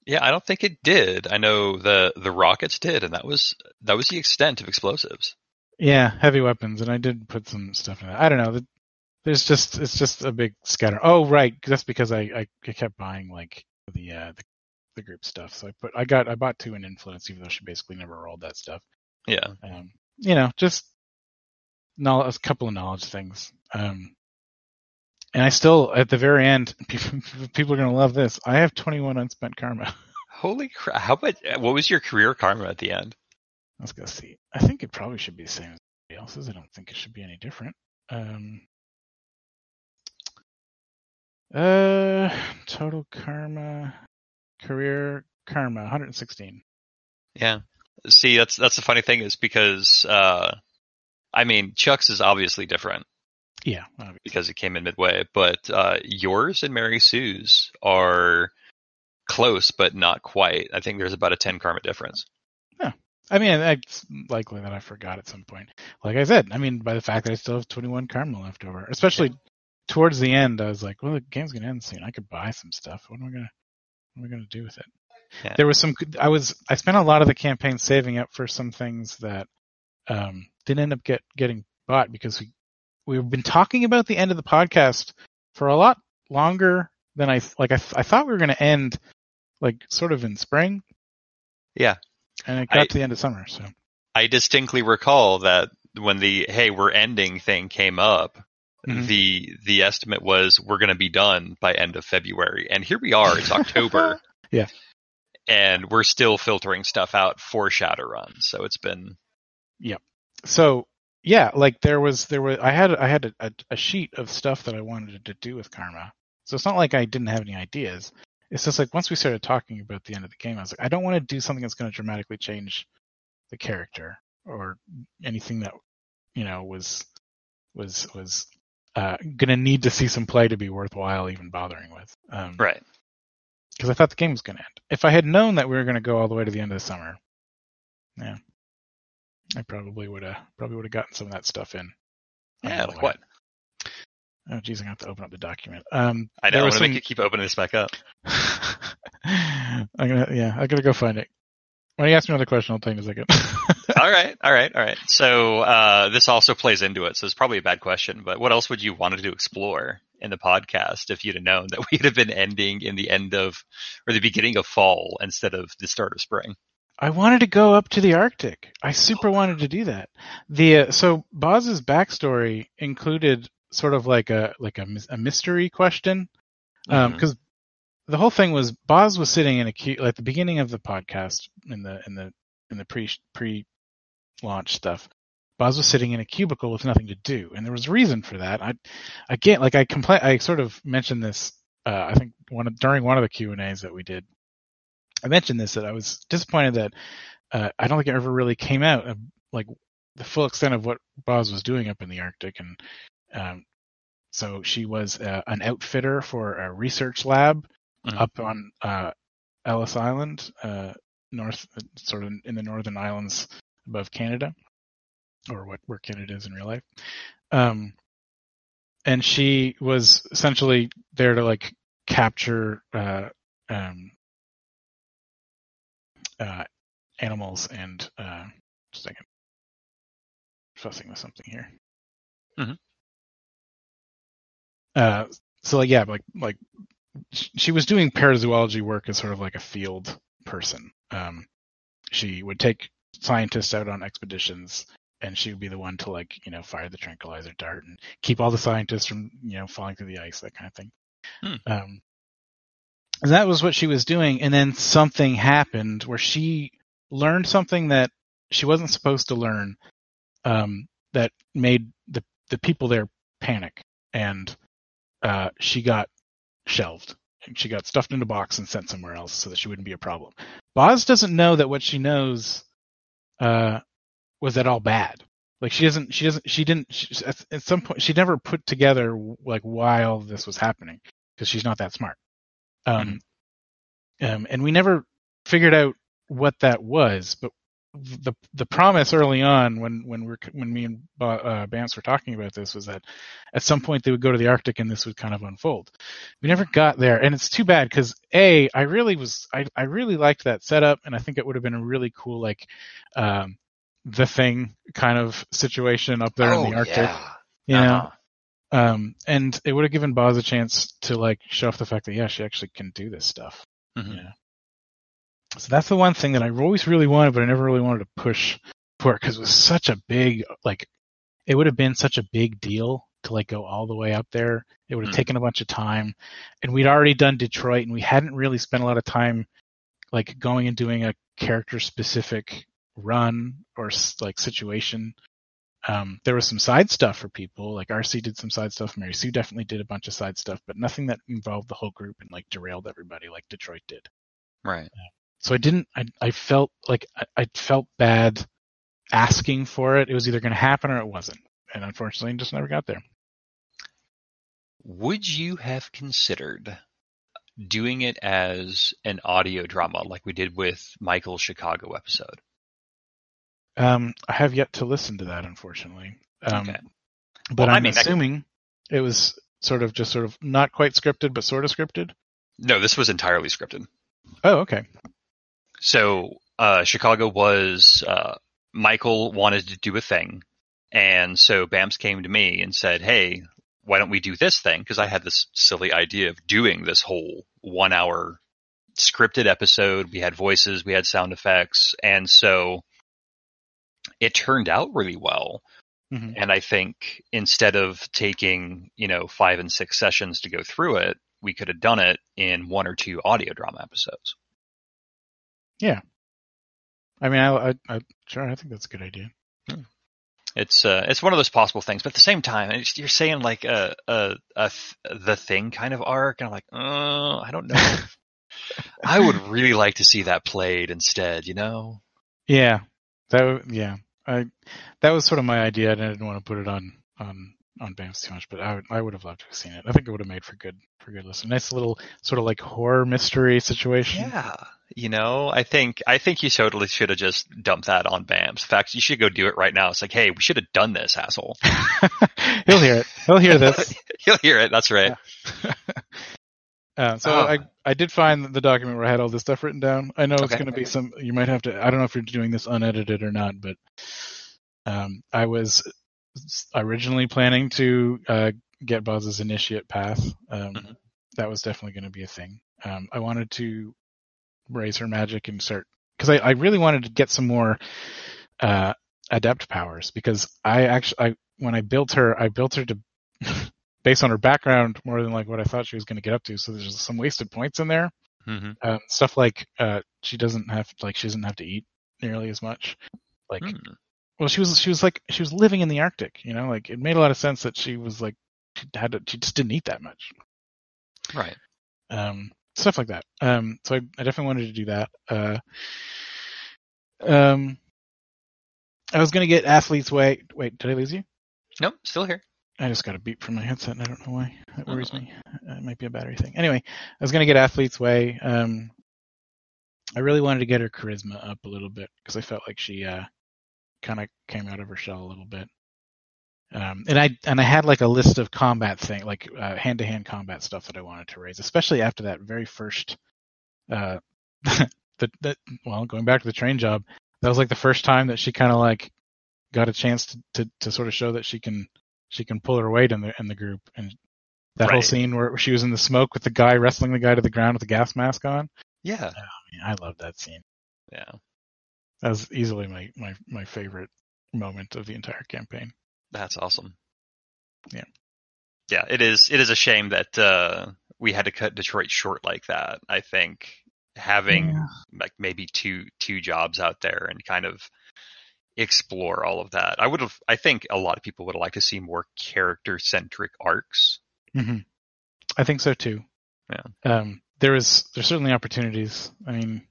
Yeah, I don't think it did. I know the the rockets did, and that was that was the extent of explosives. Yeah, heavy weapons, and I did put some stuff in that. I don't know. There's just it's just a big scatter. Oh, right, that's because I I, I kept buying like the uh the, the group stuff. So I put I got I bought two in influence, even though she basically never rolled that stuff. Yeah. Um, you know, just knowledge, a couple of knowledge things. Um, and I still at the very end, people, are gonna love this. I have 21 unspent karma. Holy crap! How much? What was your career karma at the end? Let's go see. I think it probably should be the same as everybody else's. I don't think it should be any different. Um, uh, total karma, career karma, 116. Yeah. See, that's that's the funny thing is because uh, I mean Chuck's is obviously different Yeah, obviously. because it came in midway, but uh, yours and Mary Sue's are close, but not quite. I think there's about a ten karma difference. Yeah, I mean, it's likely that I forgot at some point. Like I said, I mean, by the fact that I still have 21 karma left over, especially towards the end, I was like, well, the game's gonna end soon. I could buy some stuff. What am I gonna, what am I gonna do with it? Yeah. There was some. I was. I spent a lot of the campaign saving up for some things that um, didn't end up get getting bought because we we've been talking about the end of the podcast for a lot longer than I like. I I thought we were gonna end like sort of in spring. Yeah. And it got I- to the end of summer, so. I distinctly recall that when the hey we're ending thing came up, Mhm. the the estimate was we're going to be done by end of February, and here we are. It's October. Yeah. and we're still filtering stuff out for Shadowrun. So it's been Yeah. so yeah, like there was there was I had I had a, a, sheet of stuff that I wanted to do with Karma. So it's not like I didn't have any ideas. It's just like once we started talking about the end of the game, I was like, I don't want to do something that's going to dramatically change the character or anything that you know was was was uh, going to need to see some play to be worthwhile even bothering with. Um, right. because I thought the game was going to end. If I had known that we were going to go all the way to the end of the summer, yeah, I probably would have probably would have gotten some of that stuff in. Yeah, like what? Oh, geez, I have to open up the document. Um, I know. I'm gonna some- make you keep opening this back up. I'm gonna, yeah, I gotta go find it. When you ask me another question, I'll take you in a second. all right, all right, all right. So uh, this also plays into it. So it's probably a bad question, but what else would you wanted to explore in the podcast if you'd have known that we'd have been ending in the end of or the beginning of fall instead of the start of spring? I wanted to go up to the Arctic. I super wanted to do that. The uh, so Boz's backstory included sort of like a like a, a mystery question because the whole thing was Boz was sitting in a cu- at the beginning of the podcast in the in the in the pre pre launch stuff. Boz was sitting in a cubicle with nothing to do, and there was a reason for that. I again, like I complain, I sort of mentioned this. Uh, I think one of, during one of the Q and A's that we did, I mentioned this that I was disappointed that uh, I don't think it ever really came out uh, like the full extent of what Boz was doing up in the Arctic, and um, so she was uh, an outfitter for a research lab Mhm. up on uh, Ellis Island, uh, north, sort of in the northern islands above Canada, or what where Canada is in real life. Um, and she was essentially there to like capture uh, um, uh, animals and uh, just a second, fussing with something here. Mhm. Uh, so like yeah, like like she was doing parazoology work as sort of like a field person. Um, she would take scientists out on expeditions, and she would be the one to like you know fire the tranquilizer dart and keep all the scientists from you know falling through the ice, that kind of thing. Hmm. Um, and that was what she was doing, and then something happened where she learned something that she wasn't supposed to learn. Um, that made the the people there panic, and uh, she got shelved. She got stuffed in a box and sent somewhere else so that she wouldn't be a problem. Boz doesn't know that what she knows uh, was at all bad. Like she doesn't, she doesn't, she didn't. She, at, at some point, she never put together like why all this was happening because she's not that smart. Um, um, and we never figured out what that was. But the the promise early on when when we're when me and uh, Bamps were talking about this was that at some point they would go to the Arctic and this would kind of unfold. We never got there, and it's too bad because a I really was I I really liked that setup, and I think it would have been a really cool like um the thing kind of situation up there in the Arctic, yeah. you know. Uh-huh. Um, and it would have given Boz a chance to like show off the fact that yeah, she actually can do this stuff. Mhm. Yeah. So that's the one thing that I always really wanted, but I never really wanted to push for because it was such a big like it would have been such a big deal to like go all the way up there. It would have Hmm. taken a bunch of time, and we'd already done Detroit, and we hadn't really spent a lot of time like going and doing a character specific run or like situation. Um, there was some side stuff for people, like RC did some side stuff, Mary Sue definitely did a bunch of side stuff, but nothing that involved the whole group and like derailed everybody like Detroit did Right. so I didn't. I I felt like I, I felt bad asking for it. It was either going to happen or it wasn't, and unfortunately, it just never got there. Would you have considered doing it as an audio drama like we did with Michael's Chicago episode? Um, I have yet to listen to that, unfortunately. Um, Okay. But Well, I I'm mean, that could- assuming it was sort of just sort of not quite scripted, but sort of scripted. No, this was entirely scripted. Oh, okay. So uh, Chicago was uh, Michael wanted to do a thing, and so Bamps came to me and said, "Hey, why don't we do this thing?" Because I had this silly idea of doing this whole one-hour scripted episode. We had voices, we had sound effects, and so it turned out really well. Mhm. And I think instead of taking, you know, five and six sessions to go through it, we could have done it in one or two audio drama episodes. Yeah. I mean, I, I, I sure, I think that's a good idea. It's uh, it's one of those possible things, but at the same time, you're saying like a a, a th- the thing kind of arc, and I'm like, oh, I don't know. I would really like to see that played instead. You know? Yeah, that yeah, I that was sort of my idea. and I didn't want to put it on on on BAMPS too much, but I would I would have loved to have seen it. I think it would have made for good for good listen. Nice little sort of like horror mystery situation. Yeah. You know, I think I think you totally should have just dumped that on BAMPS. In fact, you should go do it right now. It's like, hey, we should have done this, asshole. He'll hear it. He'll hear this. He'll hear it. That's right. Uh, so Oh. I I did find the document where I had all this stuff written down. I know it's going to be some. You might have to. I don't know if you're doing this unedited or not, but um, I was originally planning to uh, get Boz's initiate path. Um, Mhm. That was definitely going to be a thing. Um, I wanted to raise her magic and start because I, I really wanted to get some more uh, adept powers because I actually I when I built her I built her to based on her background more than like what I thought she was going to get up to. So there's some wasted points in there. hmm Um, stuff like uh, she doesn't have like she doesn't have to eat nearly as much. Like Hmm. well she was she was like she was living in the Arctic. You know like it made a lot of sense that she was like she had to, she just didn't eat that much. Right. Um, stuff like that. Um, so I, I definitely wanted to do that. Uh, um, I was gonna get athletes way. Wait, did I lose you? Nope. Still here. I just got a beep from my headset, and I don't know why. That worries me. Uh, it might be a battery thing. Anyway, I was gonna get athletes way. Um, I really wanted to get her charisma up a little bit because I felt like she uh, kind of came out of her shell a little bit. Um, and I and I had like a list of combat thing, like uh, hand-to-hand combat stuff that I wanted to raise, especially after that very first, uh, the, the well, going back to the train job, that was like the first time that she kind of like got a chance to, to to sort of show that she can she can pull her weight in the in the group, and that whole scene where she was in the smoke with the guy wrestling the guy to the ground with the gas mask on. Yeah. I mean, I love that scene. Yeah. That was easily my my my favorite moment of the entire campaign. That's awesome. Yeah. Yeah. It is. It is a shame that uh, we had to cut Detroit short like that. I think having Yeah. like maybe two two jobs out there and kind of explore all of that. I would have. I think a lot of people would liked to see more character centric arcs. hmm I think so too. Yeah. Um, there was there's certainly opportunities. I mean,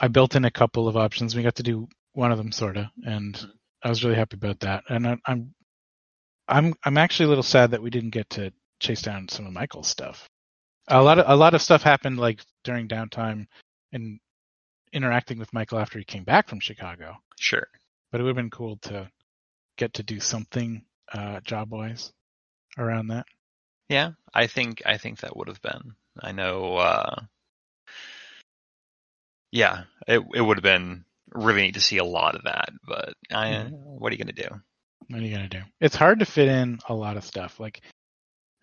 I built in a couple of options. We got to do one of them sorta, and. I was really happy about that. And I, I'm I'm I'm actually a little sad that we didn't get to chase down some of Michael's stuff. A lot of a lot of stuff happened like during downtime and interacting with Michael after he came back from Chicago. Sure. But it would have been cool to get to do something uh, job wise around that. Yeah, I think I think that would have been. I know. uh Yeah, it it would have been really neat to see a lot of that, but I, what are you gonna do? What are you gonna do? It's hard to fit in a lot of stuff. Like,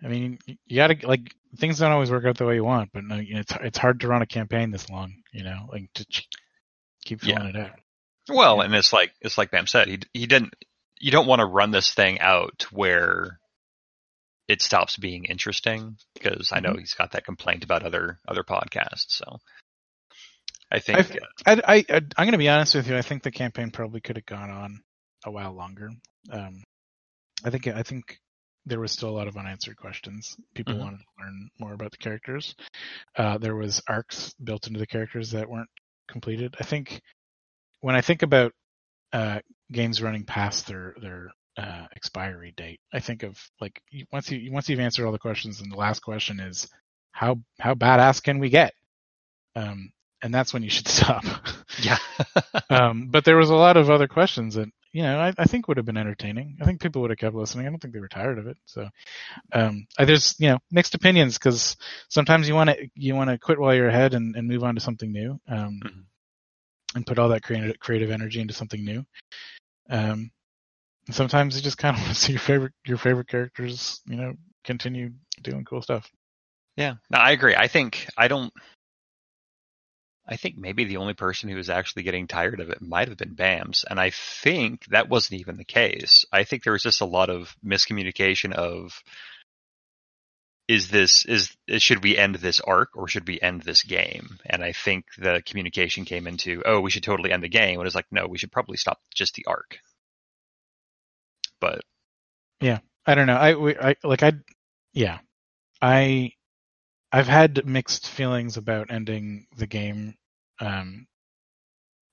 I mean, you gotta like things don't always work out the way you want, but no, it's it's hard to run a campaign this long. You know, like to ch- keep Yeah. filling it out. Well, and it's like it's like Bam said, he he didn't. You don't want to run this thing out where it stops being interesting because I know Mm-hmm. he's got that complaint about other other podcasts. So I think I've- I, I, I I'm gonna be honest with you. I think the campaign probably could have gone on a while longer. Um, I think I think there was still a lot of unanswered questions. People Mhm. wanted to learn more about the characters. Uh, there was arcs built into the characters that weren't completed. I think when I think about uh, games running past their their uh, expiry date, I think of like once you once you've answered all the questions, and the last question is how how badass can we get? Um, and that's when you should stop. yeah, um, but there was a lot of other questions that you know I, I think would have been entertaining. I think people would have kept listening. I don't think they were tired of it. So um, I, there's you know mixed opinions because sometimes you want to you want to quit while you're ahead and, and move on to something new. Um, Mhm. And put all that creative creative energy into something new. Um, sometimes you just kind of want to see your favorite your favorite characters, you know, continue doing cool stuff. yeah. No, I agree. I think I don't. I think maybe the only person who was actually getting tired of it might have been Bamps, and I think that wasn't even the case. I think there was just a lot of miscommunication of is this is should we end this arc or should we end this game? And I think the communication came into oh we should totally end the game, and it's like no we should probably stop just the arc. But yeah, I don't know. I, we, I like I yeah, I I've had mixed feelings about ending the game. Um,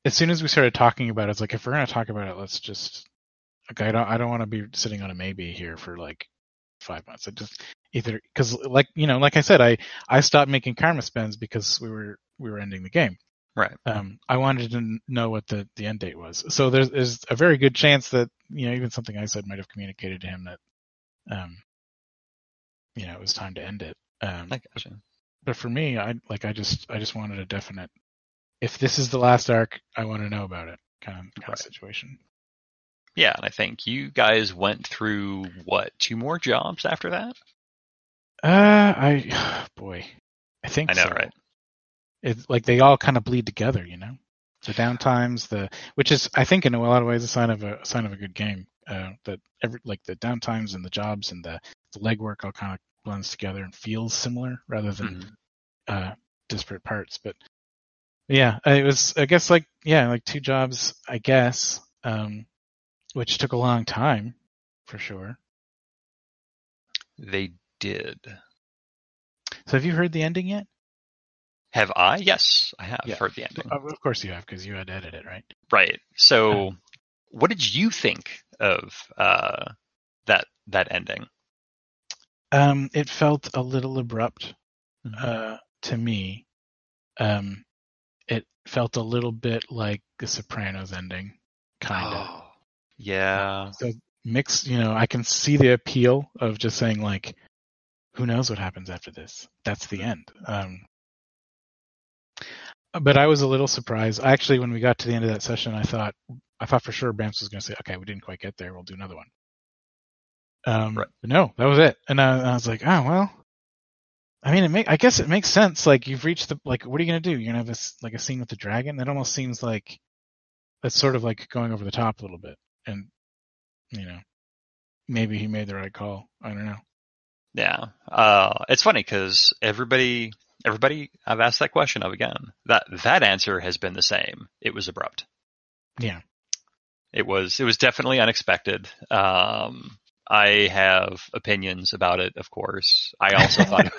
as soon as we started talking about it, it's like if we're gonna talk about it, let's just like I don't I don't want to be sitting on a maybe here for like five months. I just either because like you know like I said I I stopped making karma spends because we were we were ending the game. Right. Um, I wanted to know what the the end date was. So there's there's a very good chance that you know even something I said might have communicated to him that um you know it was time to end it. Um, I gotcha. but for me, I like I just I just wanted a definite. If this is the last arc, I want to know about it. Kind of kind Right. of situation. Yeah, and I think you guys went through what two more jobs after that? Uh, I boy, I think I know, so. right? It's like they all kind of bleed together, you know. The downtimes, the which is I think in a lot of ways a sign of a, a sign of a good game. Uh, that every like the downtimes and the jobs and the, the legwork all kind of blends together and feels similar rather than Mhm. uh disparate parts. But yeah, it was I guess like yeah like two jobs I guess, um, which took a long time for sure. They did. So have you heard the ending yet? Have I? Yes, I have Yeah. heard the ending. Of of course you have because you had to edit it, right? Right. So, what did you think of uh, that that ending? Um, it felt a little abrupt Mm-hmm. uh, to me. Um, it felt a little bit like the Sopranos ending, kind of. Oh, yeah. So mix, you know, I can see the appeal of just saying like, who knows what happens after this? That's the end. Um, but I was a little surprised. Actually, when we got to the end of that session, I thought, I thought for sure Bamps was going to say, okay, we didn't quite get there. We'll do another one. Um, Right. but no, that was it. And I, I was like, oh, well, I mean, it make, I guess it makes sense. Like you've reached the, like, what are you going to do? You're going to have this, like a scene with the dragon. That almost seems like, that's sort of like going over the top a little bit. And, you know, maybe he made the right call. I don't know. Yeah. Uh, it's funny because everybody, everybody I've asked that question of again. That that answer has been the same. It was abrupt. Yeah. It was it was definitely unexpected. Um, I have opinions about it, of course. I also thought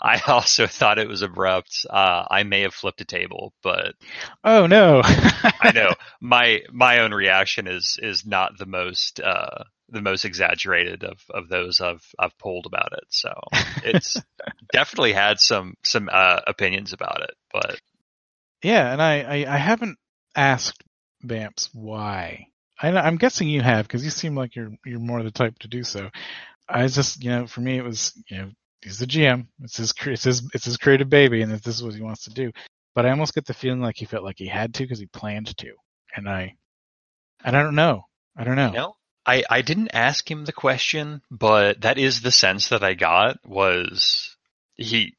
I also thought it was abrupt. Uh, I may have flipped a table, but Oh no. I know my my own reaction is is not the most uh, the most exaggerated of, of those I've I've pulled about it. So it's definitely had some some uh, opinions about it, but Yeah, and I, I, I haven't asked Bamps why. I, I'm guessing you have because you seem like you're you're more the type to do so. I just you know for me it was you know he's the GM it's his it's his it's his creative baby and this is what he wants to do. But I almost get the feeling like he felt like he had to because he planned to, and I and I don't know I don't know. No, I, I didn't ask him the question, but that is the sense that I got was he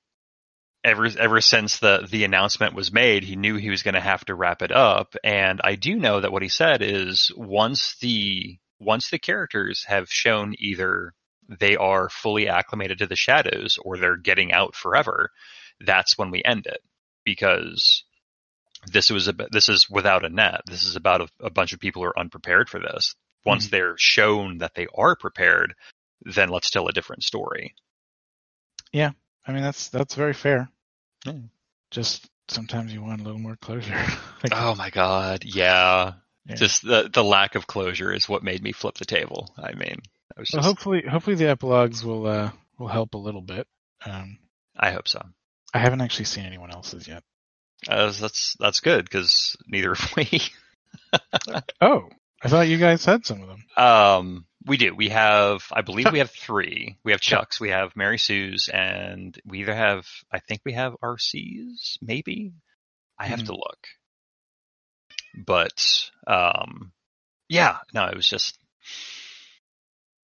ever ever since the the announcement was made, he knew he was going to have to wrap it up, and I do know that what he said is once the once the characters have shown either they are fully acclimated to the shadows or they're getting out forever, that's when we end it because this was a this is without a net. This is about a, a bunch of people who are unprepared for this. Once they're shown that they are prepared, then let's tell a different story. Yeah, I mean that's that's very fair. Yeah. Just sometimes you want a little more closure. Like, Oh my god, yeah. yeah. Just the the lack of closure is what made me flip the table. I mean, I was Well, hopefully, hopefully the epilogues will uh, will help a little bit. Um, I hope so. I haven't actually seen anyone else's yet. Uh, that's that's good because neither have we. Oh, I thought you guys had some of them. Um, we do. We have, I believe, we have three. We have Chucks, we have Mary Sue's, and we either have, I think we have RC's, maybe. I have Mhm. to look. But, um, yeah, no, it was just,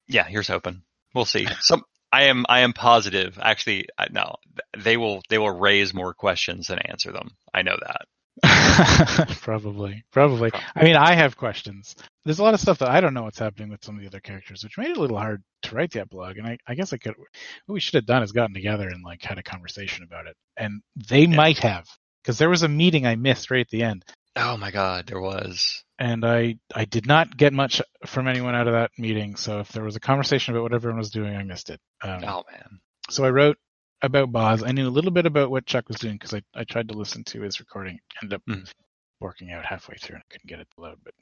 yeah. Here's hoping. We'll see. Some I am I am positive. Actually, no, they will they will raise more questions than answer them. I know that. probably, probably. I mean, I have questions. There's a lot of stuff that I don't know what's happening with some of the other characters, which made it a little hard to write that blog. And I, I guess I could. What we should have done is gotten together and like had a conversation about it. And they yeah. might have, because there was a meeting I missed right at the end. Oh my god, there was. And I, I did not get much from anyone out of that meeting. So if there was a conversation about what everyone was doing, I missed it. Um, oh man. So I wrote about Boz. I knew a little bit about what Chuck was doing because I, I tried to listen to his recording. Ended up mm. working out halfway through and I couldn't get it to load. But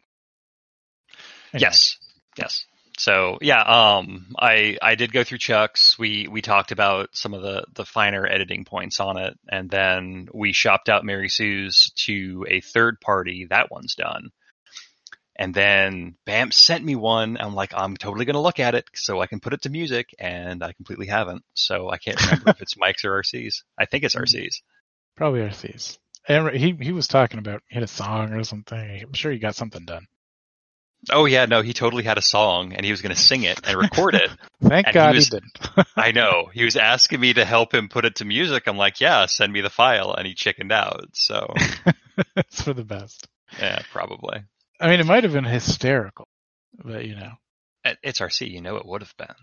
anyway. yes, yes. So yeah, um, I I did go through Chuck's. We we talked about some of the the finer editing points on it, and then we shopped out Mary Sue's to a third party. That one's done. And then BAMP sent me one. I'm like, I'm totally going to look at it so I can put it to music, and I completely haven't. So I can't remember if it's Mike's or RC's. I think it's mm-hmm. RC's. Probably RC's. And he he was talking about he had a song or something. I'm sure he got something done. Oh yeah, no, he totally had a song and he was going to sing it and record it. Thank God he, was, he didn't. I know. He was asking me to help him put it to music. I'm like, yeah, send me the file, and he chickened out. So it's for the best. Yeah, probably. I mean, it might have been hysterical, but you know, it's RC. You know, it would have been.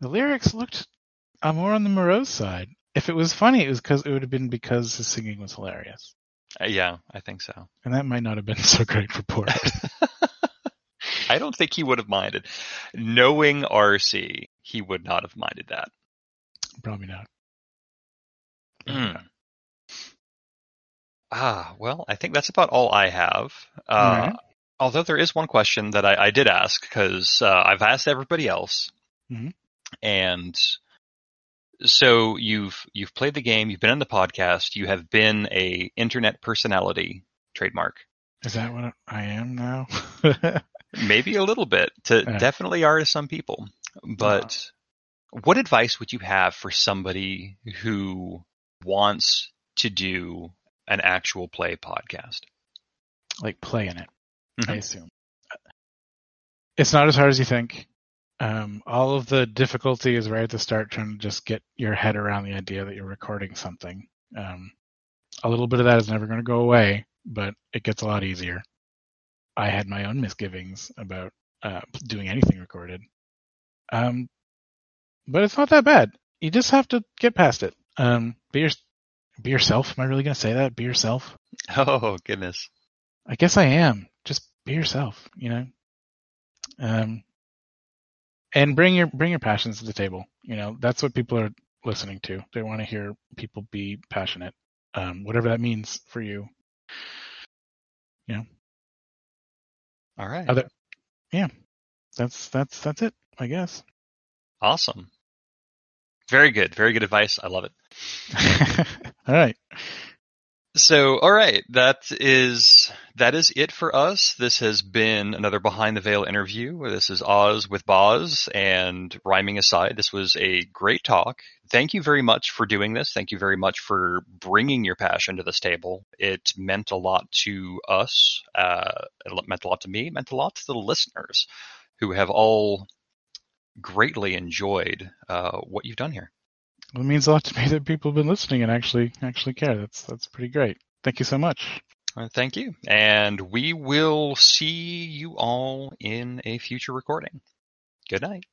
The lyrics looked uh, more on the morose side. If it was funny, it was because it would have been because his singing was hilarious. Uh, yeah, I think so. And that might not have been so great for Port. I don't think he would have minded. Knowing RC, he would not have minded that. Probably not. Mm. Ah, well, I think that's about all I have. Uh, right. Although there is one question that I, I did ask because uh, I've asked everybody else, mm-hmm. and so you've you've played the game, you've been on the podcast, you have been a internet personality trademark. Is that what I am now? Maybe a little bit. To yeah. definitely are to some people. But what advice would you have for somebody who wants to do an actual play podcast. Like play in it, mm-hmm. I assume. It's not as hard as you think. Um, all of the difficulty is right at the start, trying to just get your head around the idea that you're recording something. Um, a little bit of that is never going to go away, but it gets a lot easier. I had my own misgivings about uh, doing anything recorded, um, but it's not that bad. You just have to get past it. Um, be your, be yourself. Am I really going to say that? Be yourself. Oh goodness. I guess I am. Just be yourself. You know. Um. And bring your bring your passions to the table. You know that's what people are listening to. They want to hear people be passionate. Um, whatever that means for you. You know. All right. Other, yeah. That's that's that's it. I guess. Awesome. Very good. Very good advice. I love it. all right. So, all right, that is that is it for us. This has been another behind the veil interview. This is Oz with Boz, and rhyming aside, this was a great talk. Thank you very much for doing this. Thank you very much for bringing your passion to this table. It meant a lot to us. Uh, it meant a lot to me. It meant a lot to the listeners, who have all greatly enjoyed uh, what you've done here. Well, it means a lot to me that people have been listening and actually actually care. That's that's pretty great. Thank you so much. Uh, thank you, and we will see you all in a future recording. Good night.